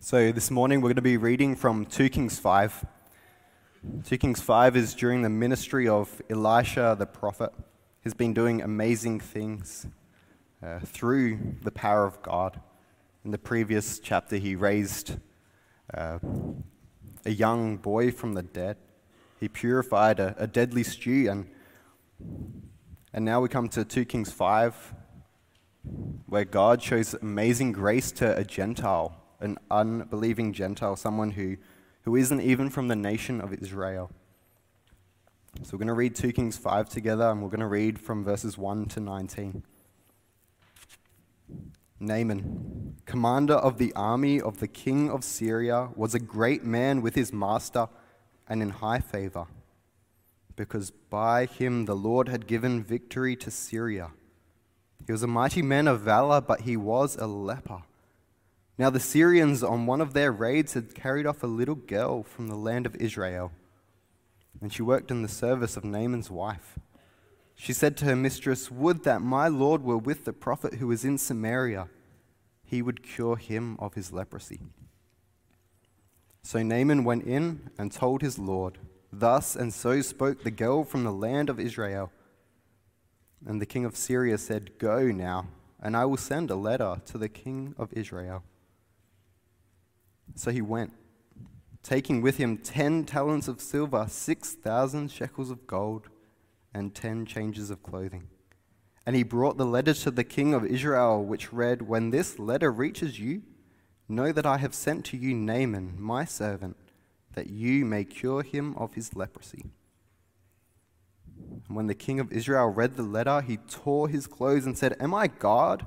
So this morning we're going to be reading from 2 Kings 5. 2 Kings 5 is during the ministry of Elisha the prophet. He's been doing amazing things uh, through the power of God. In the previous chapter, he raised uh, a young boy from the dead. He purified a, a deadly stew, and, and now we come to 2 Kings 5, where God shows amazing grace to a Gentile an unbelieving Gentile, someone who, who isn't even from the nation of Israel. So we're going to read 2 Kings 5 together, and we're going to read from verses 1 to 19. Naaman, commander of the army of the king of Syria, was a great man with his master and in high favor, because by him the Lord had given victory to Syria. He was a mighty man of valor, but he was a leper. Now the Syrians, on one of their raids, had carried off a little girl from the land of Israel, and she worked in the service of Naaman's wife. She said to her mistress, Would that my Lord were with the prophet who is in Samaria. He would cure him of his leprosy. So Naaman went in and told his Lord, Thus and so spoke the girl from the land of Israel. And the king of Syria said, Go now, and I will send a letter to the king of Israel. So he went, taking with him ten talents of silver, six thousand shekels of gold, and ten changes of clothing. And he brought the letter to the king of Israel, which read, When this letter reaches you, know that I have sent to you Naaman, my servant, that you may cure him of his leprosy. And when the king of Israel read the letter, he tore his clothes and said, Am I God?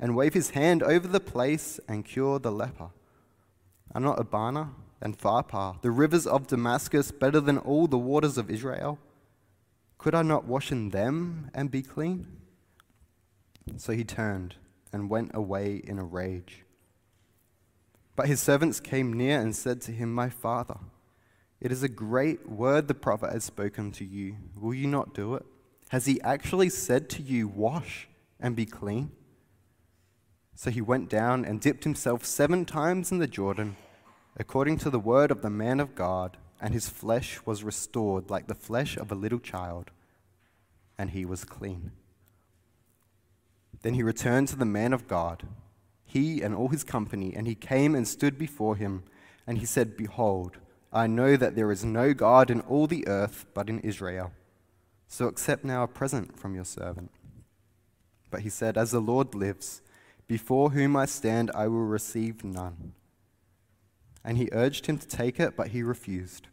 and wave his hand over the place and cure the leper. Are not Abana and Pharpar, the rivers of Damascus, better than all the waters of Israel? Could I not wash in them and be clean? So he turned and went away in a rage. But his servants came near and said to him, My father, it is a great word the prophet has spoken to you. Will you not do it? Has he actually said to you, Wash and be clean? So he went down and dipped himself seven times in the Jordan, according to the word of the man of God, and his flesh was restored like the flesh of a little child, and he was clean. Then he returned to the man of God, he and all his company, and he came and stood before him, and he said, Behold, I know that there is no God in all the earth but in Israel. So accept now a present from your servant. But he said, As the Lord lives, before whom I stand, I will receive none. And he urged him to take it, but he refused.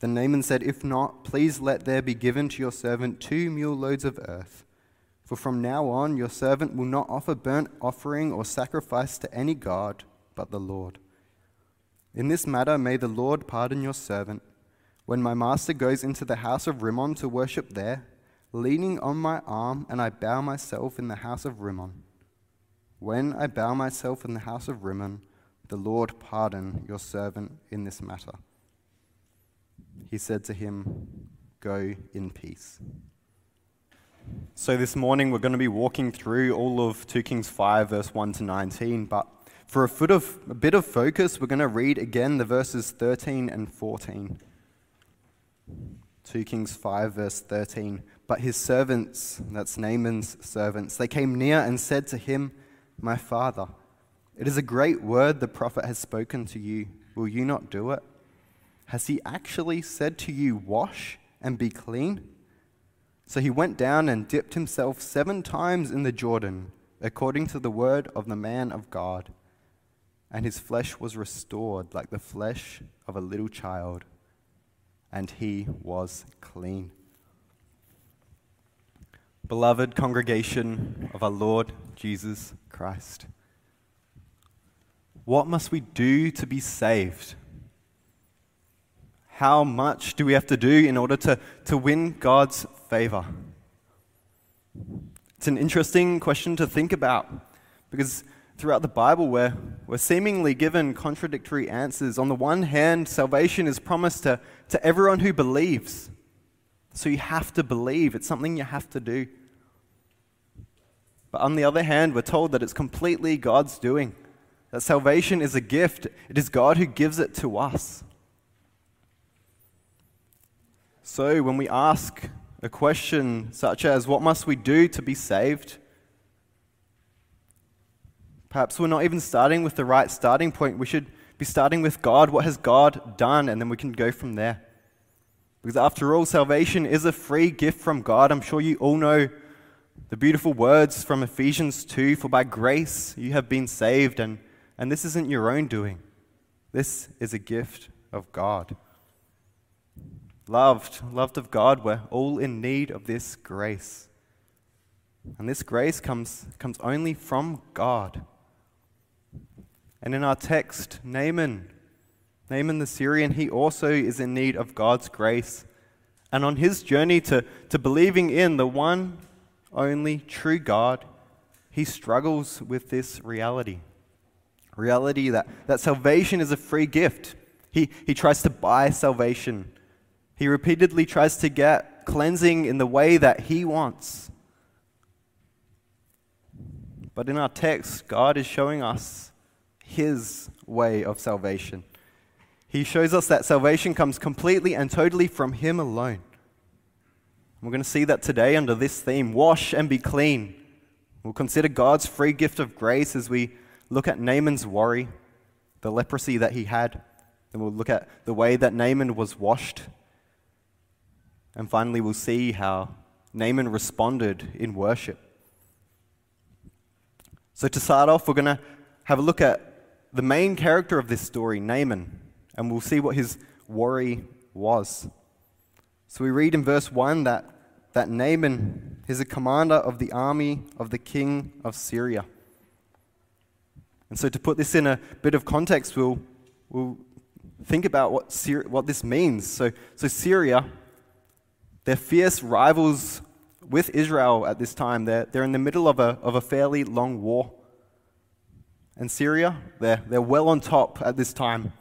Then Naaman said, If not, please let there be given to your servant two mule loads of earth. For from now on, your servant will not offer burnt offering or sacrifice to any God but the Lord. In this matter, may the Lord pardon your servant. When my master goes into the house of Rimmon to worship there, leaning on my arm, and I bow myself in the house of Rimmon. When I bow myself in the house of Rimmon, the Lord pardon your servant in this matter. He said to him, Go in peace. So, this morning we're going to be walking through all of 2 Kings 5, verse 1 to 19. But for a, of, a bit of focus, we're going to read again the verses 13 and 14. 2 Kings 5, verse 13. But his servants, that's Naaman's servants, they came near and said to him, my father, it is a great word the prophet has spoken to you. Will you not do it? Has he actually said to you, Wash and be clean? So he went down and dipped himself seven times in the Jordan, according to the word of the man of God. And his flesh was restored like the flesh of a little child, and he was clean. Beloved congregation of our Lord Jesus Christ, what must we do to be saved? How much do we have to do in order to, to win God's favor? It's an interesting question to think about because throughout the Bible, we're, we're seemingly given contradictory answers. On the one hand, salvation is promised to, to everyone who believes. So you have to believe, it's something you have to do. But on the other hand, we're told that it's completely God's doing, that salvation is a gift, it is God who gives it to us. So when we ask a question such as, What must we do to be saved? Perhaps we're not even starting with the right starting point. We should be starting with God. What has God done? And then we can go from there. Because after all, salvation is a free gift from God. I'm sure you all know the beautiful words from Ephesians 2 For by grace you have been saved, and, and this isn't your own doing, this is a gift of God. Loved, loved of God, we're all in need of this grace. And this grace comes, comes only from God. And in our text, Naaman, Naaman the Syrian, he also is in need of God's grace. And on his journey to, to believing in the one only true God, he struggles with this reality. Reality that, that salvation is a free gift. He, he tries to buy salvation. He repeatedly tries to get cleansing in the way that he wants. But in our text, God is showing us his way of salvation. He shows us that salvation comes completely and totally from him alone. We're going to see that today under this theme wash and be clean. We'll consider God's free gift of grace as we look at Naaman's worry, the leprosy that he had. Then we'll look at the way that Naaman was washed. And finally, we'll see how Naaman responded in worship. So, to start off, we're going to have a look at the main character of this story, Naaman, and we'll see what his worry was. So we read in verse 1 that, that Naaman is a commander of the army of the king of Syria. And so, to put this in a bit of context, we'll, we'll think about what, what this means. So, so, Syria, they're fierce rivals with Israel at this time. They're, they're in the middle of a, of a fairly long war. And Syria, they're, they're well on top at this time.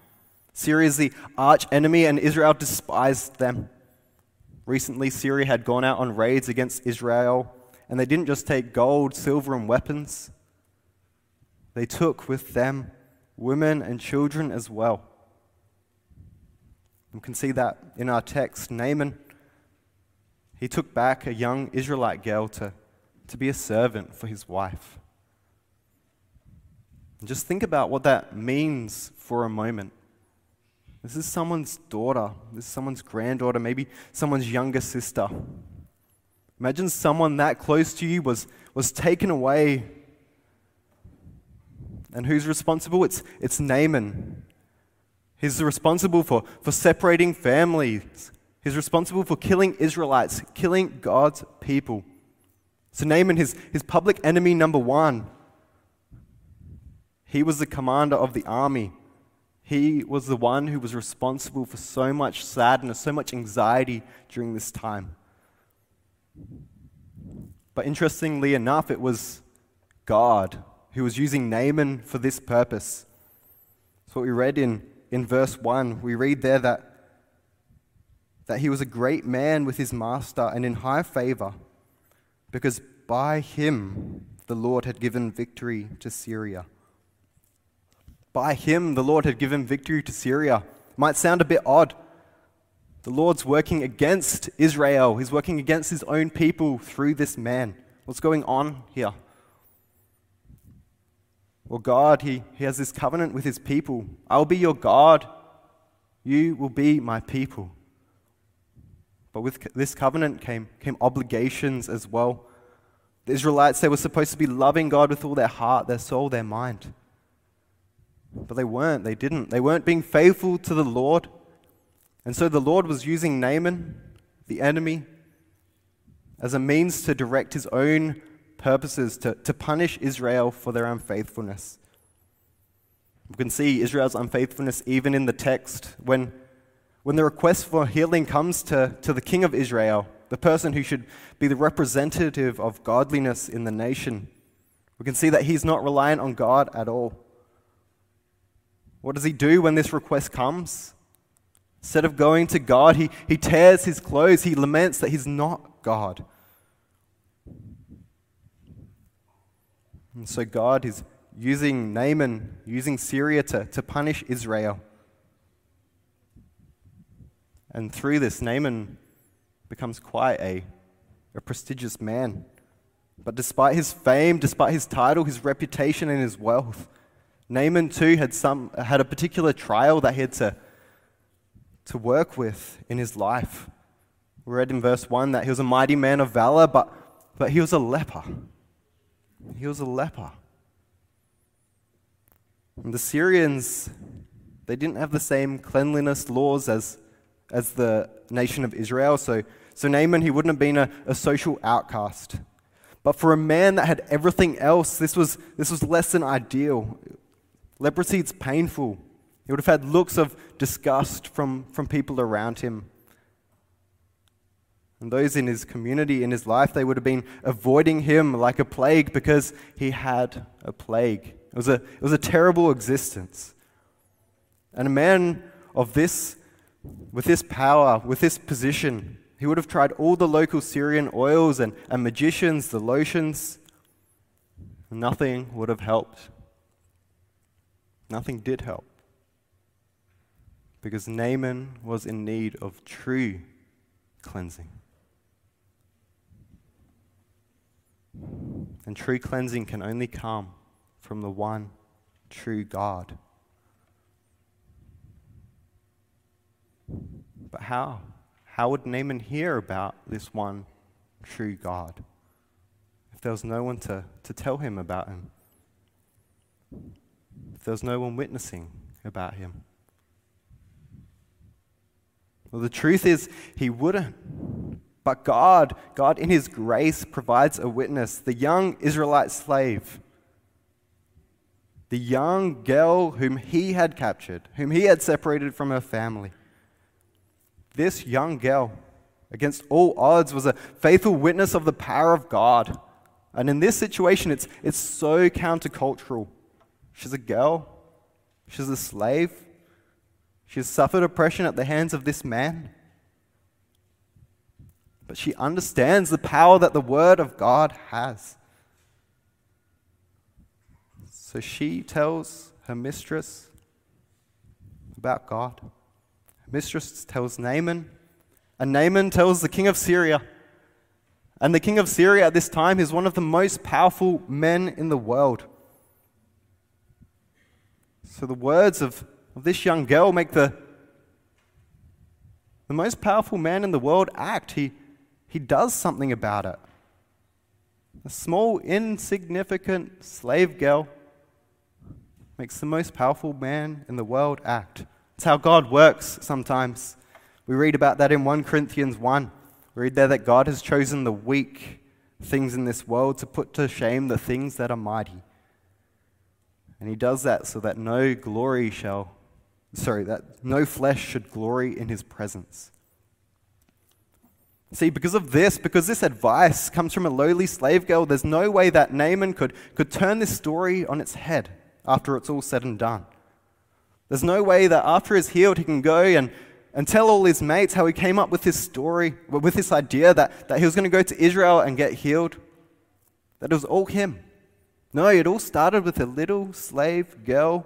Syria is the arch enemy, and Israel despised them. Recently, Syria had gone out on raids against Israel, and they didn't just take gold, silver, and weapons, they took with them women and children as well. We can see that in our text. Naaman, he took back a young Israelite girl to, to be a servant for his wife. And just think about what that means for a moment. This is someone's daughter. This is someone's granddaughter, maybe someone's younger sister. Imagine someone that close to you was, was taken away. And who's responsible? It's, it's Naaman. He's responsible for, for separating families. He's responsible for killing Israelites, killing God's people. So Naaman, his, his public enemy number one, he was the commander of the army. He was the one who was responsible for so much sadness, so much anxiety during this time. But interestingly enough, it was God who was using Naaman for this purpose. So what we read in, in verse 1. We read there that, that he was a great man with his master and in high favor, because by him the Lord had given victory to Syria. By him, the Lord had given victory to Syria. Might sound a bit odd. The Lord's working against Israel, He's working against His own people through this man. What's going on here? Well, God, he, he has this covenant with His people. I'll be your God, You will be my people. But with this covenant came, came obligations as well. The Israelites, they were supposed to be loving God with all their heart, their soul, their mind. But they weren't. They didn't. They weren't being faithful to the Lord. And so the Lord was using Naaman, the enemy, as a means to direct his own purposes, to, to punish Israel for their unfaithfulness. We can see Israel's unfaithfulness even in the text when, when the request for healing comes to, to the king of Israel, the person who should be the representative of godliness in the nation. We can see that he's not reliant on God at all. What does he do when this request comes? Instead of going to God, he, he tears his clothes. He laments that he's not God. And so God is using Naaman, using Syria to, to punish Israel. And through this, Naaman becomes quite a, a prestigious man. But despite his fame, despite his title, his reputation, and his wealth, Naaman too had, some, had a particular trial that he had to, to work with in his life. We read in verse 1 that he was a mighty man of valor, but, but he was a leper. He was a leper. And the Syrians, they didn't have the same cleanliness laws as, as the nation of Israel. So, so Naaman, he wouldn't have been a, a social outcast. But for a man that had everything else, this was, this was less than ideal. Leprosy, it's painful. He would have had looks of disgust from, from people around him. And those in his community, in his life, they would have been avoiding him like a plague because he had a plague. It was a, it was a terrible existence. And a man of this, with this power, with this position, he would have tried all the local Syrian oils and, and magicians, the lotions. Nothing would have helped. Nothing did help. Because Naaman was in need of true cleansing. And true cleansing can only come from the one true God. But how? How would Naaman hear about this one true God if there was no one to, to tell him about him? If there was no one witnessing about him? Well, the truth is, he wouldn't. But God, God in His grace provides a witness. The young Israelite slave, the young girl whom he had captured, whom he had separated from her family. This young girl, against all odds, was a faithful witness of the power of God. And in this situation, it's, it's so countercultural. She's a girl, she's a slave, she's suffered oppression at the hands of this man but she understands the power that the Word of God has. So she tells her mistress about God. Her mistress tells Naaman, and Naaman tells the king of Syria. And the king of Syria at this time is one of the most powerful men in the world. So the words of, of this young girl make the, the most powerful man in the world act. He, he does something about it. A small, insignificant slave girl makes the most powerful man in the world act. It's how God works sometimes. We read about that in 1 Corinthians 1. We read there that God has chosen the weak things in this world to put to shame the things that are mighty. And he does that so that no glory shall, sorry, that no flesh should glory in his presence. See, because of this, because this advice comes from a lowly slave girl, there's no way that Naaman could, could turn this story on its head after it's all said and done. There's no way that after he's healed, he can go and, and tell all his mates how he came up with this story, with this idea that, that he was going to go to Israel and get healed. That it was all him. No, it all started with a little slave girl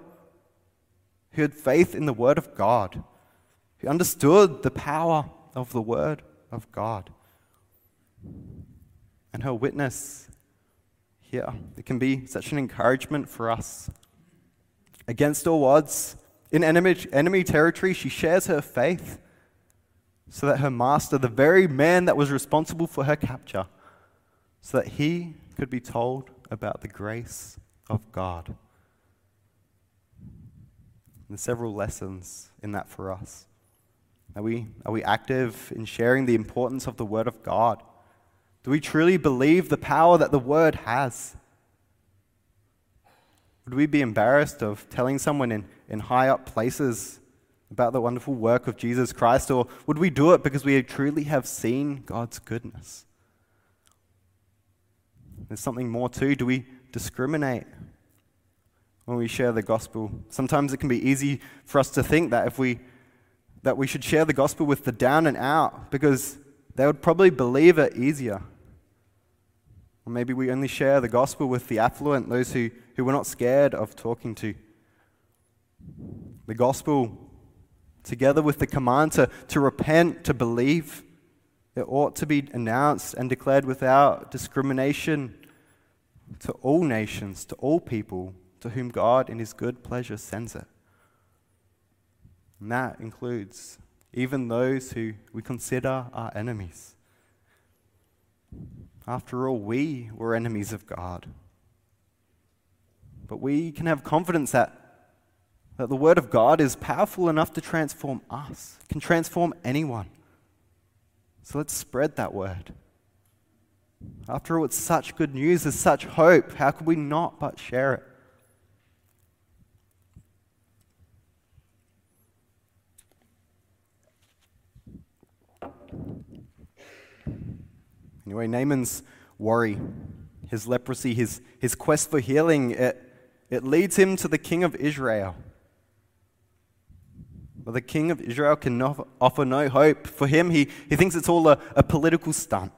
who had faith in the Word of God, who understood the power of the Word of God. And her witness here, it can be such an encouragement for us. Against all odds, In enemy, enemy territory, she shares her faith so that her master, the very man that was responsible for her capture, so that he could be told about the grace of God. There's several lessons in that for us. Are we, are we active in sharing the importance of the Word of God? Do we truly believe the power that the Word has? Would we be embarrassed of telling someone in, in high up places about the wonderful work of Jesus Christ, or would we do it because we truly have seen God's goodness? There's something more too. Do we discriminate when we share the gospel? Sometimes it can be easy for us to think that if we that we should share the gospel with the down and out because they would probably believe it easier. Or maybe we only share the gospel with the affluent, those who, who we're not scared of talking to. The gospel, together with the command to, to repent, to believe, it ought to be announced and declared without discrimination to all nations, to all people to whom God in His good pleasure sends it. And that includes even those who we consider our enemies. After all, we were enemies of God. But we can have confidence that, that the Word of God is powerful enough to transform us, can transform anyone. So let's spread that word. After all, it's such good news, there's such hope. How could we not but share it? Anyway, Naaman's worry, his leprosy, his, his quest for healing, it, it leads him to the king of Israel. But the king of Israel can offer no hope. For him, he, he thinks it's all a, a political stunt.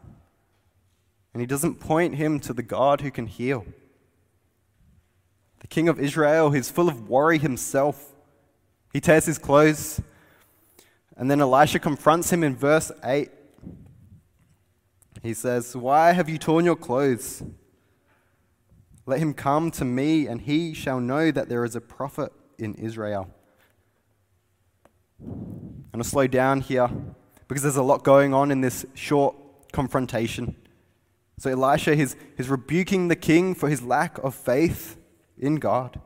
And he doesn't point him to the God who can heal. The king of Israel, he's full of worry himself. He tears his clothes. And then Elisha confronts him in verse 8 he says, Why have you torn your clothes? Let him come to me, and he shall know that there is a prophet in Israel. I'm going to slow down here because there's a lot going on in this short confrontation. So Elisha is, is rebuking the king for his lack of faith in God.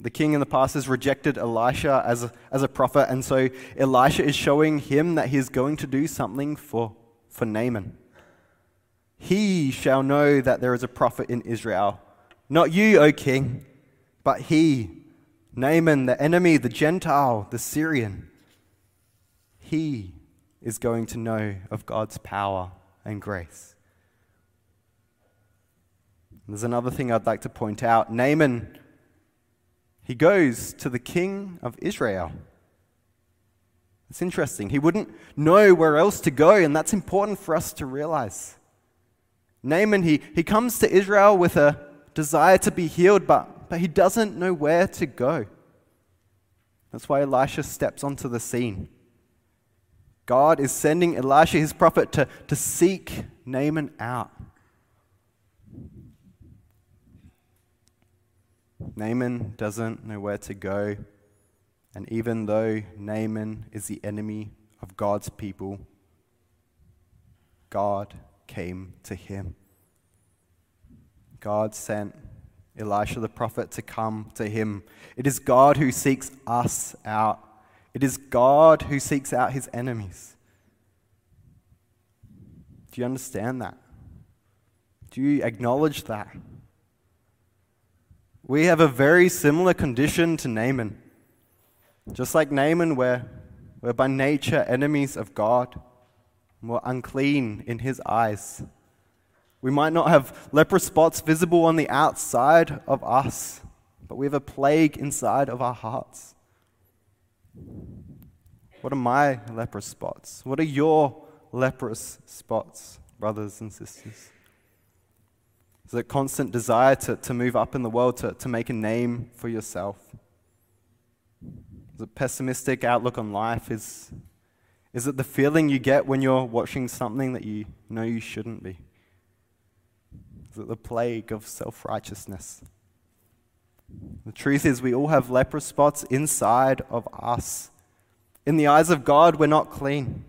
The king in the past has rejected Elisha as a, as a prophet, and so Elisha is showing him that he's going to do something for for Naaman. He shall know that there is a prophet in Israel. Not you, O king, but he, Naaman, the enemy, the Gentile, the Syrian. He is going to know of God's power and grace. There's another thing I'd like to point out. Naaman, he goes to the king of Israel. It's interesting. He wouldn't know where else to go, and that's important for us to realize. Naaman, he, he comes to Israel with a desire to be healed, but, but he doesn't know where to go. That's why Elisha steps onto the scene. God is sending Elisha, his prophet, to, to seek Naaman out. Naaman doesn't know where to go. And even though Naaman is the enemy of God's people, God came to him. God sent Elisha the prophet to come to him. It is God who seeks us out. It is God who seeks out his enemies. Do you understand that? Do you acknowledge that? We have a very similar condition to Naaman. Just like Naaman, we're, we're by nature enemies of God. We're unclean in his eyes. We might not have leper spots visible on the outside of us, but we have a plague inside of our hearts. What are my leprous spots? What are your leprous spots, brothers and sisters? Is it constant desire to, to move up in the world, to, to make a name for yourself? Is it pessimistic outlook on life? Is, is it the feeling you get when you're watching something that you know you shouldn't be? The plague of self righteousness? The truth is, we all have leper spots inside of us. In the eyes of God, we're not clean.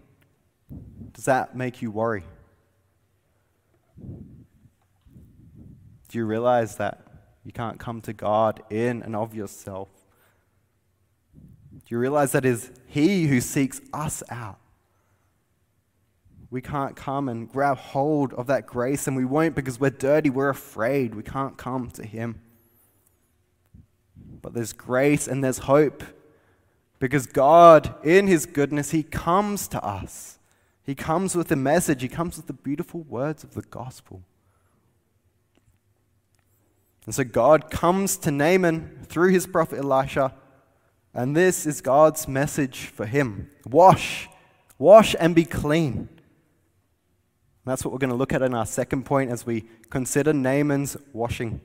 Does that make you worry? Do you realize that you can't come to God in and of yourself? Do you realize that it is He who seeks us out? We can't come and grab hold of that grace, and we won't because we're dirty, we're afraid. We can't come to Him. But there's grace and there's hope because God, in His goodness, He comes to us. He comes with a message, He comes with the beautiful words of the gospel. And so God comes to Naaman through his prophet Elisha, and this is God's message for him wash, wash and be clean. And that's what we're going to look at in our second point as we consider Naaman's washing.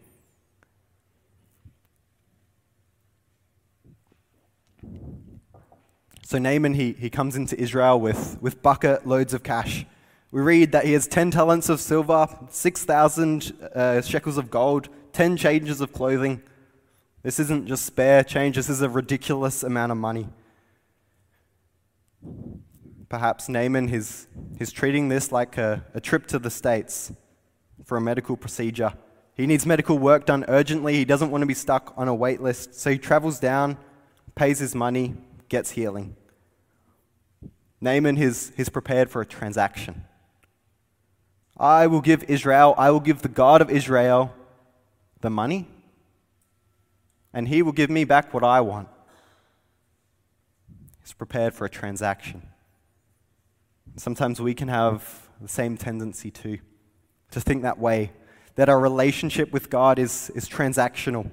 So Naaman, he, he comes into Israel with, with bucket loads of cash. We read that he has 10 talents of silver, 6,000 uh, shekels of gold, 10 changes of clothing. This isn't just spare change, this is a ridiculous amount of money. Perhaps Naaman, is, he's treating this like a, a trip to the States for a medical procedure. He needs medical work done urgently. He doesn't want to be stuck on a wait list. So he travels down, pays his money, gets healing. Naaman is, is prepared for a transaction. I will give Israel, I will give the God of Israel the money, and he will give me back what I want. He's prepared for a transaction. Sometimes we can have the same tendency too, to think that way, that our relationship with God is, is transactional,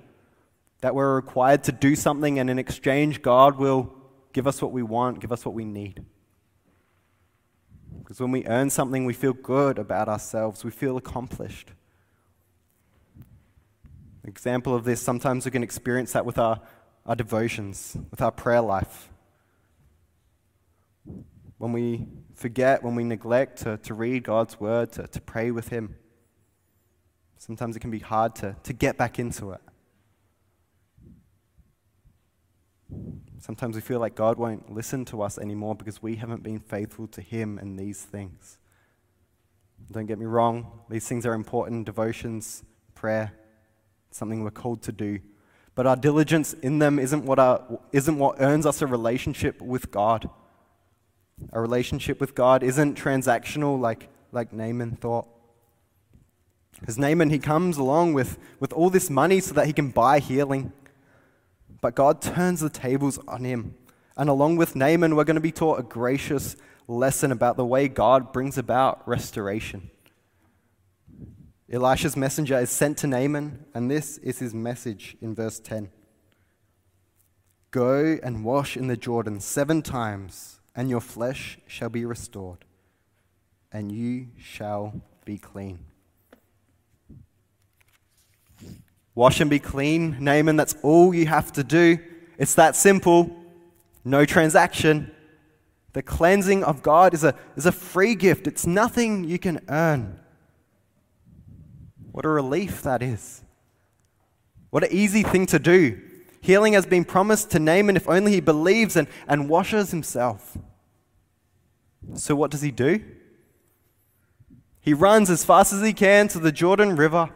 that we're required to do something, and in exchange, God will give us what we want, give us what we need. Because when we earn something, we feel good about ourselves, we feel accomplished. Example of this, sometimes we can experience that with our, our devotions, with our prayer life. When we forget, when we neglect to, to read God's word, to, to pray with Him, sometimes it can be hard to, to get back into it. Sometimes we feel like God won't listen to us anymore because we haven't been faithful to Him in these things. Don't get me wrong, these things are important devotions, prayer, something we're called to do. But our diligence in them isn't what, our, isn't what earns us a relationship with God. A relationship with God isn't transactional like, like Naaman thought. Because Naaman, he comes along with, with all this money so that he can buy healing. But God turns the tables on him. And along with Naaman, we're going to be taught a gracious lesson about the way God brings about restoration. Elisha's messenger is sent to Naaman, and this is his message in verse 10 Go and wash in the Jordan seven times, and your flesh shall be restored, and you shall be clean. Wash and be clean, Naaman, that's all you have to do. It's that simple. No transaction. The cleansing of God is a, is a free gift, it's nothing you can earn. What a relief that is. What an easy thing to do. Healing has been promised to Naaman if only he believes and, and washes himself. So, what does he do? He runs as fast as he can to the Jordan River,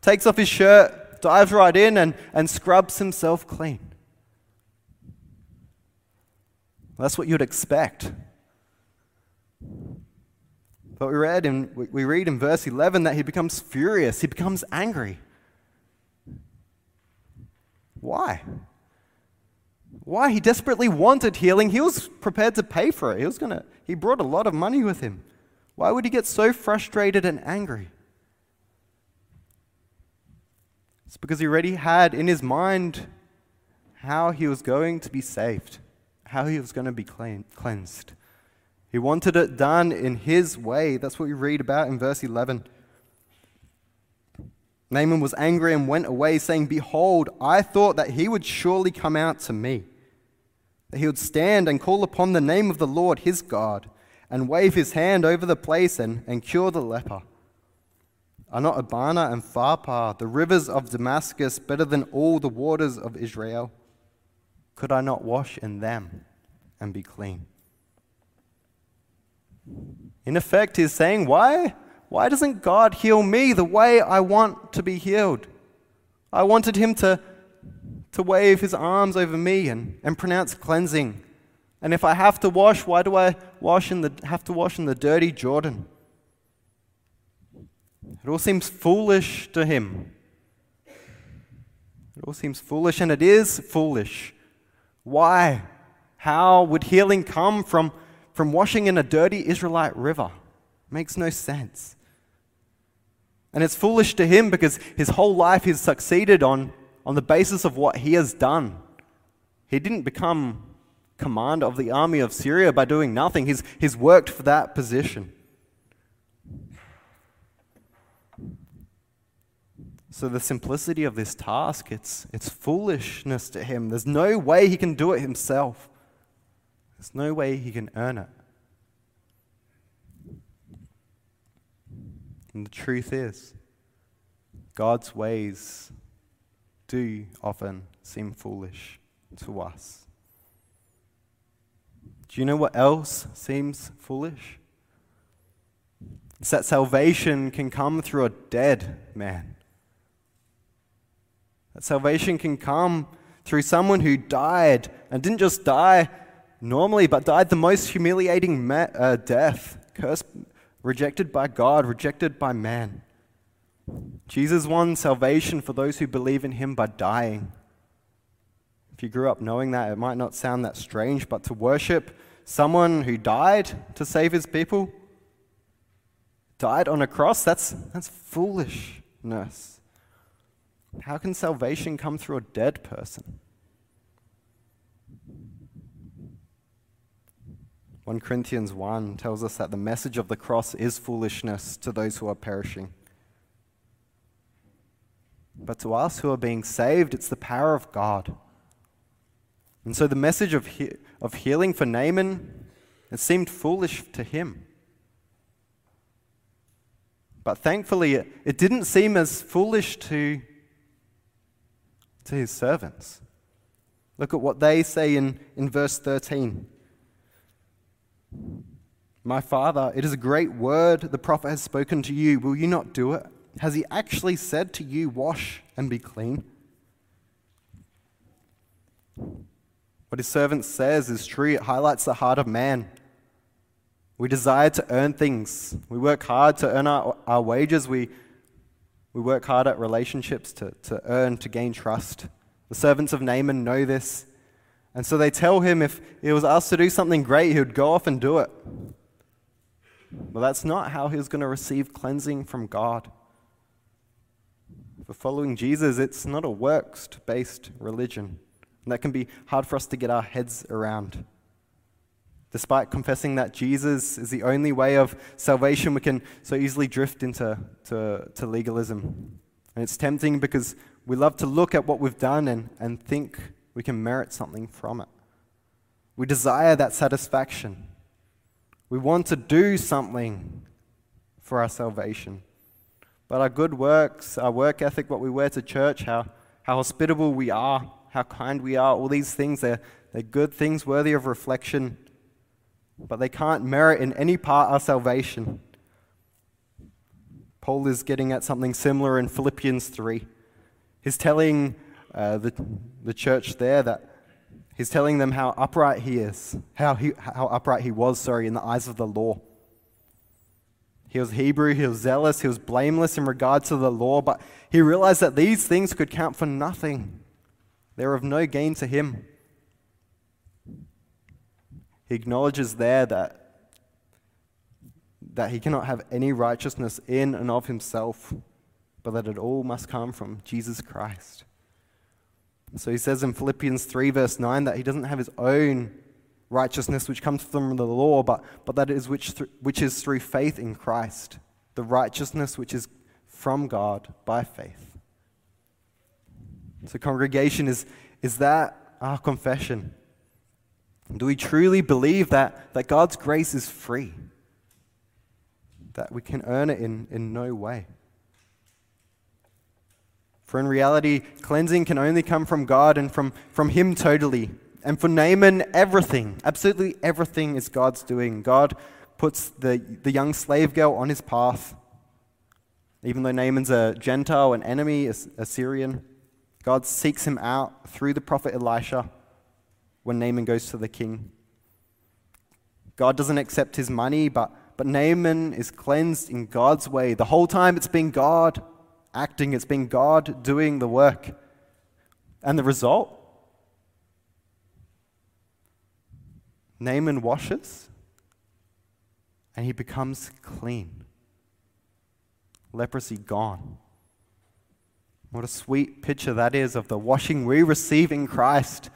takes off his shirt, dives right in, and, and scrubs himself clean. That's what you'd expect. But we read in, we read in verse 11 that he becomes furious, he becomes angry. Why? Why? He desperately wanted healing. He was prepared to pay for it. He was gonna he brought a lot of money with him. Why would he get so frustrated and angry? It's because he already had in his mind how he was going to be saved, how he was going to be cleansed. He wanted it done in his way. That's what we read about in verse 11. Naaman was angry and went away, saying, Behold, I thought that he would surely come out to me, that he would stand and call upon the name of the Lord his God, and wave his hand over the place and, and cure the leper. Are not Abana and Pharpar, the rivers of Damascus, better than all the waters of Israel? Could I not wash in them and be clean? In effect, he's saying, Why? Why doesn't God heal me the way I want to be healed? I wanted him to, to wave his arms over me and, and pronounce cleansing. And if I have to wash, why do I wash in the, have to wash in the dirty Jordan? It all seems foolish to him. It all seems foolish, and it is foolish. Why? How would healing come from, from washing in a dirty Israelite river? Makes no sense. And it's foolish to him because his whole life he's succeeded on, on the basis of what he has done. He didn't become commander of the army of Syria by doing nothing, he's, he's worked for that position. So the simplicity of this task, it's, it's foolishness to him. There's no way he can do it himself. There's no way he can earn it. And the truth is, God's ways do often seem foolish to us. Do you know what else seems foolish? It's that salvation can come through a dead man. That salvation can come through someone who died and didn't just die normally, but died the most humiliating ma- uh, death, cursed, rejected by God, rejected by man. Jesus won salvation for those who believe in him by dying. If you grew up knowing that, it might not sound that strange, but to worship someone who died to save his people, died on a cross, that's, that's foolishness. How can salvation come through a dead person? 1 Corinthians 1 tells us that the message of the cross is foolishness to those who are perishing. But to us who are being saved, it's the power of God. And so the message of, he- of healing for Naaman, it seemed foolish to him. But thankfully, it, it didn't seem as foolish to to his servants. Look at what they say in, in verse 13. My father, it is a great word the prophet has spoken to you. Will you not do it? Has he actually said to you, Wash and be clean? What his servant says is true. It highlights the heart of man. We desire to earn things. We work hard to earn our, our wages. We, we work hard at relationships to, to earn, to gain trust. The servants of Naaman know this. And so they tell him if he was asked to do something great, he would go off and do it. But that's not how he was going to receive cleansing from God. For following Jesus, it's not a works based religion. And that can be hard for us to get our heads around. Despite confessing that Jesus is the only way of salvation, we can so easily drift into to, to legalism. And it's tempting because we love to look at what we've done and, and think we can merit something from it. We desire that satisfaction. We want to do something for our salvation. But our good works, our work ethic, what we wear to church, how, how hospitable we are, how kind we are, all these things, they're, they're good things worthy of reflection but they can't merit in any part our salvation. Paul is getting at something similar in Philippians 3. He's telling uh, the, the church there that he's telling them how upright he is, how, he, how upright he was, sorry, in the eyes of the law. He was Hebrew, he was zealous, he was blameless in regard to the law, but he realized that these things could count for nothing. They were of no gain to him. He acknowledges there that, that he cannot have any righteousness in and of himself, but that it all must come from Jesus Christ. So he says in Philippians 3, verse 9, that he doesn't have his own righteousness which comes from the law, but, but that is which, th- which is through faith in Christ, the righteousness which is from God by faith. So, congregation, is, is that our confession? Do we truly believe that, that God's grace is free? That we can earn it in, in no way? For in reality, cleansing can only come from God and from, from Him totally. And for Naaman, everything, absolutely everything is God's doing. God puts the, the young slave girl on his path. Even though Naaman's a Gentile, an enemy, a Syrian, God seeks him out through the prophet Elisha when Naaman goes to the king. God doesn't accept his money, but, but Naaman is cleansed in God's way. The whole time it's been God acting, it's been God doing the work. And the result? Naaman washes and he becomes clean. Leprosy gone. What a sweet picture that is of the washing we receive in Christ.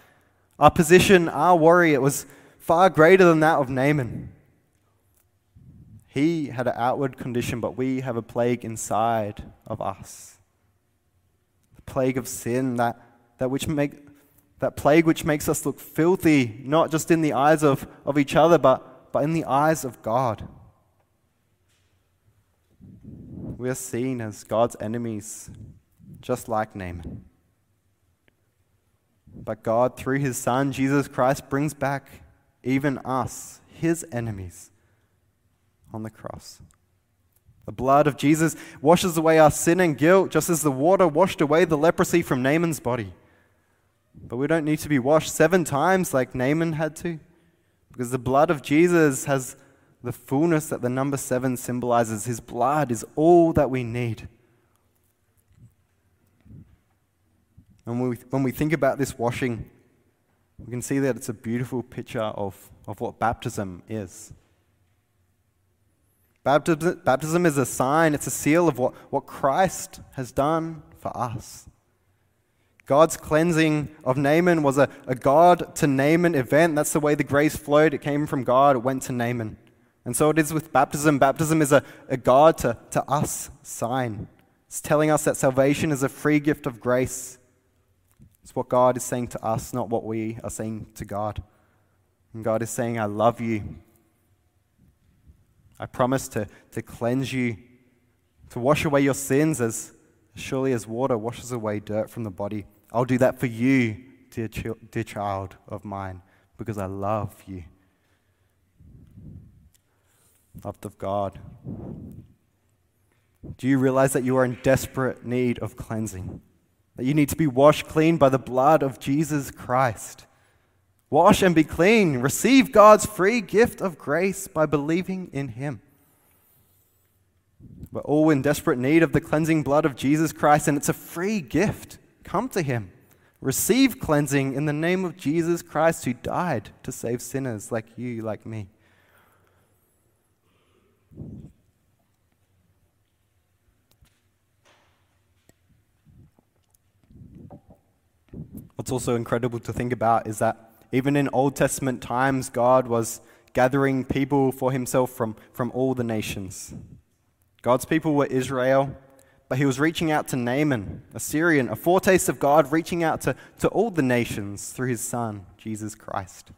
Our position, our worry, it was far greater than that of Naaman. He had an outward condition, but we have a plague inside of us. The plague of sin, that, that, which make, that plague which makes us look filthy, not just in the eyes of, of each other, but, but in the eyes of God. We are seen as God's enemies, just like Naaman. But God, through his Son, Jesus Christ, brings back even us, his enemies, on the cross. The blood of Jesus washes away our sin and guilt, just as the water washed away the leprosy from Naaman's body. But we don't need to be washed seven times like Naaman had to, because the blood of Jesus has the fullness that the number seven symbolizes. His blood is all that we need. And when we, when we think about this washing, we can see that it's a beautiful picture of, of what baptism is. Baptism, baptism is a sign, it's a seal of what, what Christ has done for us. God's cleansing of Naaman was a, a God to Naaman event. That's the way the grace flowed. It came from God, it went to Naaman. And so it is with baptism. Baptism is a, a God to, to us sign. It's telling us that salvation is a free gift of grace. It's what God is saying to us, not what we are saying to God. And God is saying, I love you. I promise to, to cleanse you, to wash away your sins as surely as water washes away dirt from the body. I'll do that for you, dear, ch- dear child of mine, because I love you. Loved of God. Do you realize that you are in desperate need of cleansing? That you need to be washed clean by the blood of Jesus Christ? Wash and be clean. Receive God's free gift of grace by believing in Him. We're all in desperate need of the cleansing blood of Jesus Christ, and it's a free gift. Come to Him. Receive cleansing in the name of Jesus Christ, who died to save sinners like you, like me. What's also incredible to think about is that even in Old Testament times, God was gathering people for himself from, from all the nations. God's people were Israel, but he was reaching out to Naaman, a Syrian, a foretaste of God reaching out to, to all the nations through his son, Jesus Christ.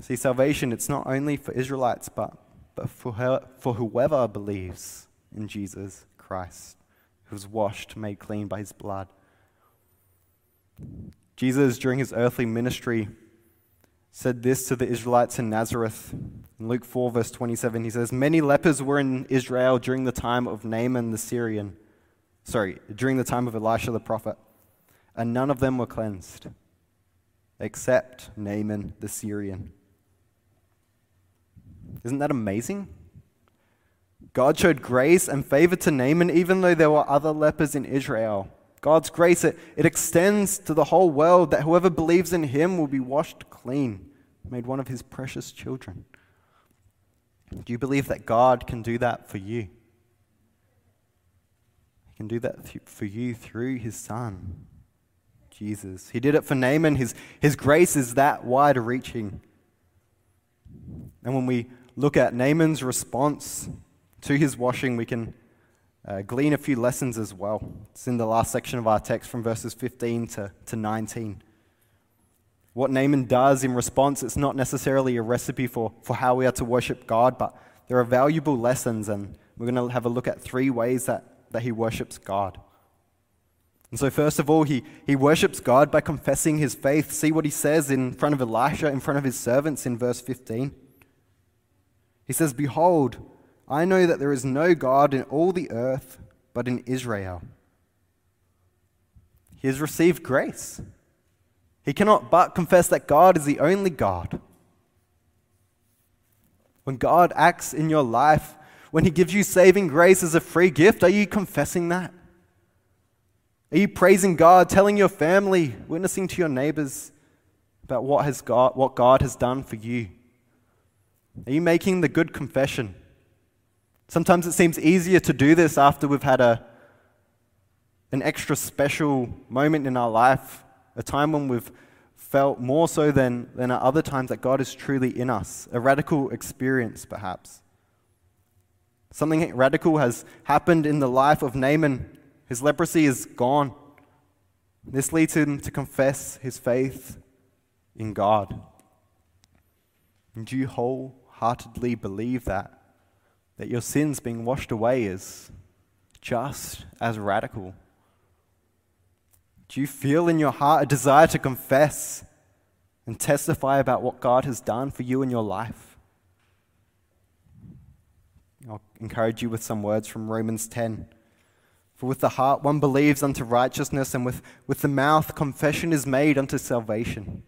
See, salvation, it's not only for Israelites, but, but for, her, for whoever believes in Jesus Christ, who was washed, made clean by his blood. Jesus, during his earthly ministry, said this to the Israelites in Nazareth. In Luke 4, verse 27, he says, Many lepers were in Israel during the time of Naaman the Syrian. Sorry, during the time of Elisha the prophet. And none of them were cleansed, except Naaman the Syrian. Isn't that amazing? God showed grace and favor to Naaman even though there were other lepers in Israel. God's grace, it, it extends to the whole world that whoever believes in him will be washed clean, made one of his precious children. Do you believe that God can do that for you? He can do that for you through his Son, Jesus. He did it for Naaman. His, his grace is that wide reaching. And when we look at Naaman's response to his washing, we can uh, glean a few lessons as well. It's in the last section of our text from verses 15 to, to 19. What Naaman does in response, it's not necessarily a recipe for, for how we are to worship God, but there are valuable lessons, and we're going to have a look at three ways that, that he worships God. And so, first of all, he, he worships God by confessing his faith. See what he says in front of Elisha, in front of his servants in verse 15. He says, Behold, I know that there is no God in all the earth but in Israel. He has received grace. He cannot but confess that God is the only God. When God acts in your life, when He gives you saving grace as a free gift, are you confessing that? Are you praising God, telling your family, witnessing to your neighbors about what, has God, what God has done for you? Are you making the good confession? Sometimes it seems easier to do this after we've had a, an extra special moment in our life, a time when we've felt more so than, than at other times that God is truly in us, a radical experience perhaps. Something radical has happened in the life of Naaman his leprosy is gone. This leads him to confess his faith in God. And do you wholeheartedly believe that? That your sins being washed away is just as radical? Do you feel in your heart a desire to confess and testify about what God has done for you in your life? I'll encourage you with some words from Romans 10. For with the heart one believes unto righteousness, and with, with the mouth confession is made unto salvation.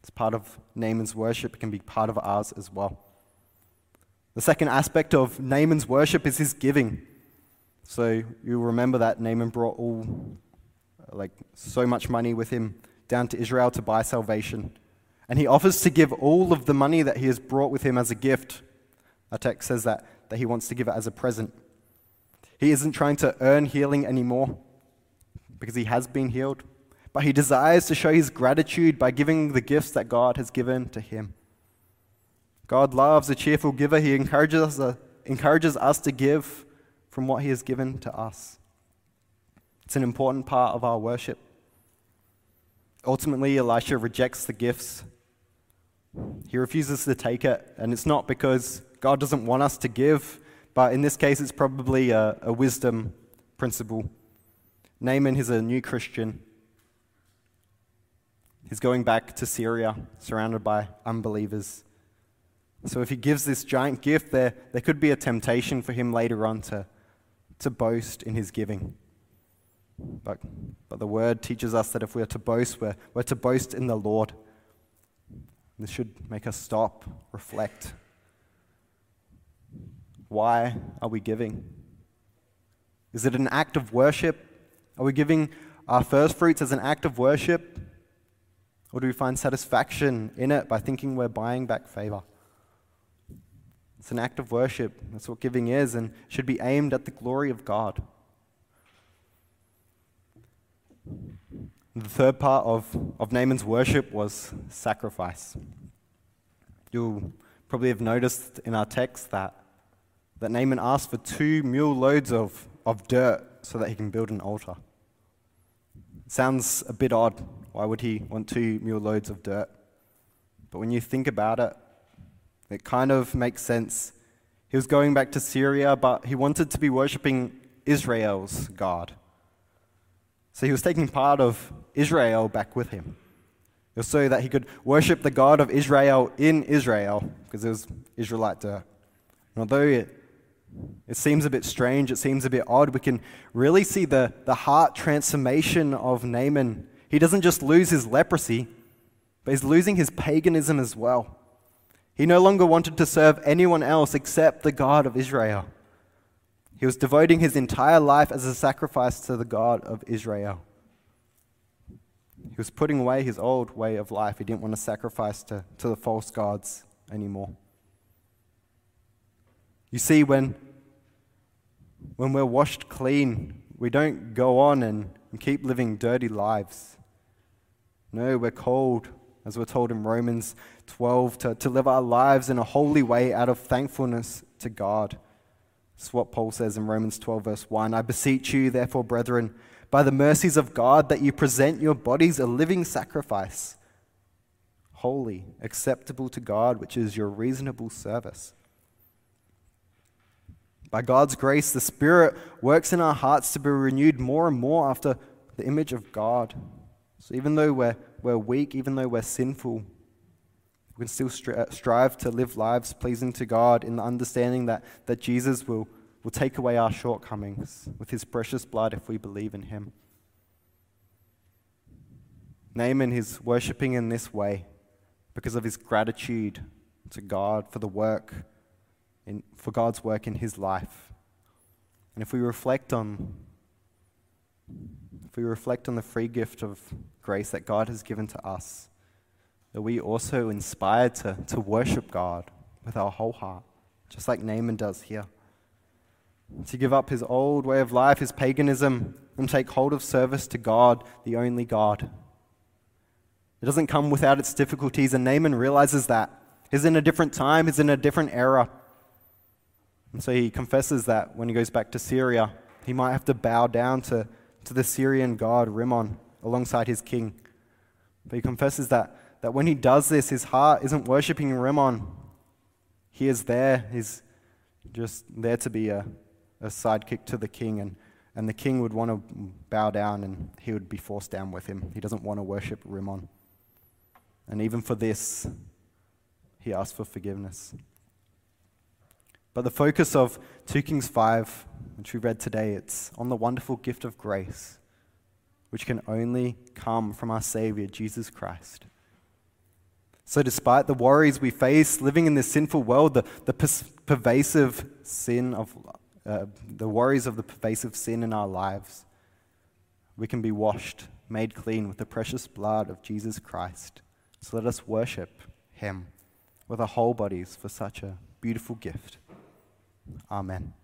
It's part of Naaman's worship, it can be part of ours as well. The second aspect of Naaman's worship is his giving. So you remember that Naaman brought all, like, so much money with him down to Israel to buy salvation. And he offers to give all of the money that he has brought with him as a gift. Our text says that, that he wants to give it as a present. He isn't trying to earn healing anymore because he has been healed, but he desires to show his gratitude by giving the gifts that God has given to him. God loves a cheerful giver. He encourages us, uh, encourages us to give from what he has given to us. It's an important part of our worship. Ultimately, Elisha rejects the gifts. He refuses to take it, and it's not because God doesn't want us to give, but in this case, it's probably a, a wisdom principle. Naaman is a new Christian. He's going back to Syria, surrounded by unbelievers. So if he gives this giant gift, there, there could be a temptation for him later on to, to boast in his giving. But, but the word teaches us that if we are to boast, we're, we're to boast in the Lord. This should make us stop, reflect, why are we giving? Is it an act of worship? Are we giving our first fruits as an act of worship? Or do we find satisfaction in it by thinking we're buying back favor? It's an act of worship. That's what giving is and should be aimed at the glory of God. The third part of, of Naaman's worship was sacrifice. You'll probably have noticed in our text that that Naaman asked for two mule loads of, of dirt so that he can build an altar. It sounds a bit odd. Why would he want two mule loads of dirt? But when you think about it, it kind of makes sense. He was going back to Syria, but he wanted to be worshipping Israel's God. So he was taking part of Israel back with him. It was so that he could worship the God of Israel in Israel, because it was Israelite dirt. And although it it seems a bit strange, it seems a bit odd. We can really see the, the heart transformation of Naaman. He doesn't just lose his leprosy, but he's losing his paganism as well. He no longer wanted to serve anyone else except the God of Israel. He was devoting his entire life as a sacrifice to the God of Israel. He was putting away his old way of life. He didn't want to sacrifice to, to the false gods anymore. You see, when, when we're washed clean, we don't go on and, and keep living dirty lives. No, we're called, as we're told in Romans 12, to, to live our lives in a holy way out of thankfulness to God. That's what Paul says in Romans 12, verse 1. I beseech you, therefore, brethren, by the mercies of God, that you present your bodies a living sacrifice, holy, acceptable to God, which is your reasonable service. By God's grace, the Spirit works in our hearts to be renewed more and more after the image of God. So even though we're, we're weak, even though we're sinful, we can still stri- uh, strive to live lives pleasing to God in the understanding that, that Jesus will, will take away our shortcomings with his precious blood if we believe in him. Naaman is worshipping in this way because of his gratitude to God for the work, in, for God's work in his life. And if we reflect on if we reflect on the free gift of grace that God has given to us, that we also inspired to, to worship God with our whole heart, just like Naaman does here? To give up his old way of life, his paganism, and take hold of service to God, the only God. It doesn't come without its difficulties, and Naaman realizes that. He's in a different time, he's in a different era. And so he confesses that when he goes back to Syria, he might have to bow down to, to the Syrian god Rimmon alongside his king. But he confesses that, that when he does this, his heart isn't worshipping Rimmon. He is there, he's just there to be a, a sidekick to the king, and, and the king would want to bow down and he would be forced down with him. He doesn't want to worship Rimmon. And even for this, he asks for forgiveness. But the focus of 2 Kings 5, which we read today, it's on the wonderful gift of grace, which can only come from our Savior, Jesus Christ. So, despite the worries we face living in this sinful world, the, the pervasive sin of uh, the worries of the pervasive sin in our lives, we can be washed, made clean with the precious blood of Jesus Christ. So let us worship him with our whole bodies for such a beautiful gift. Amen.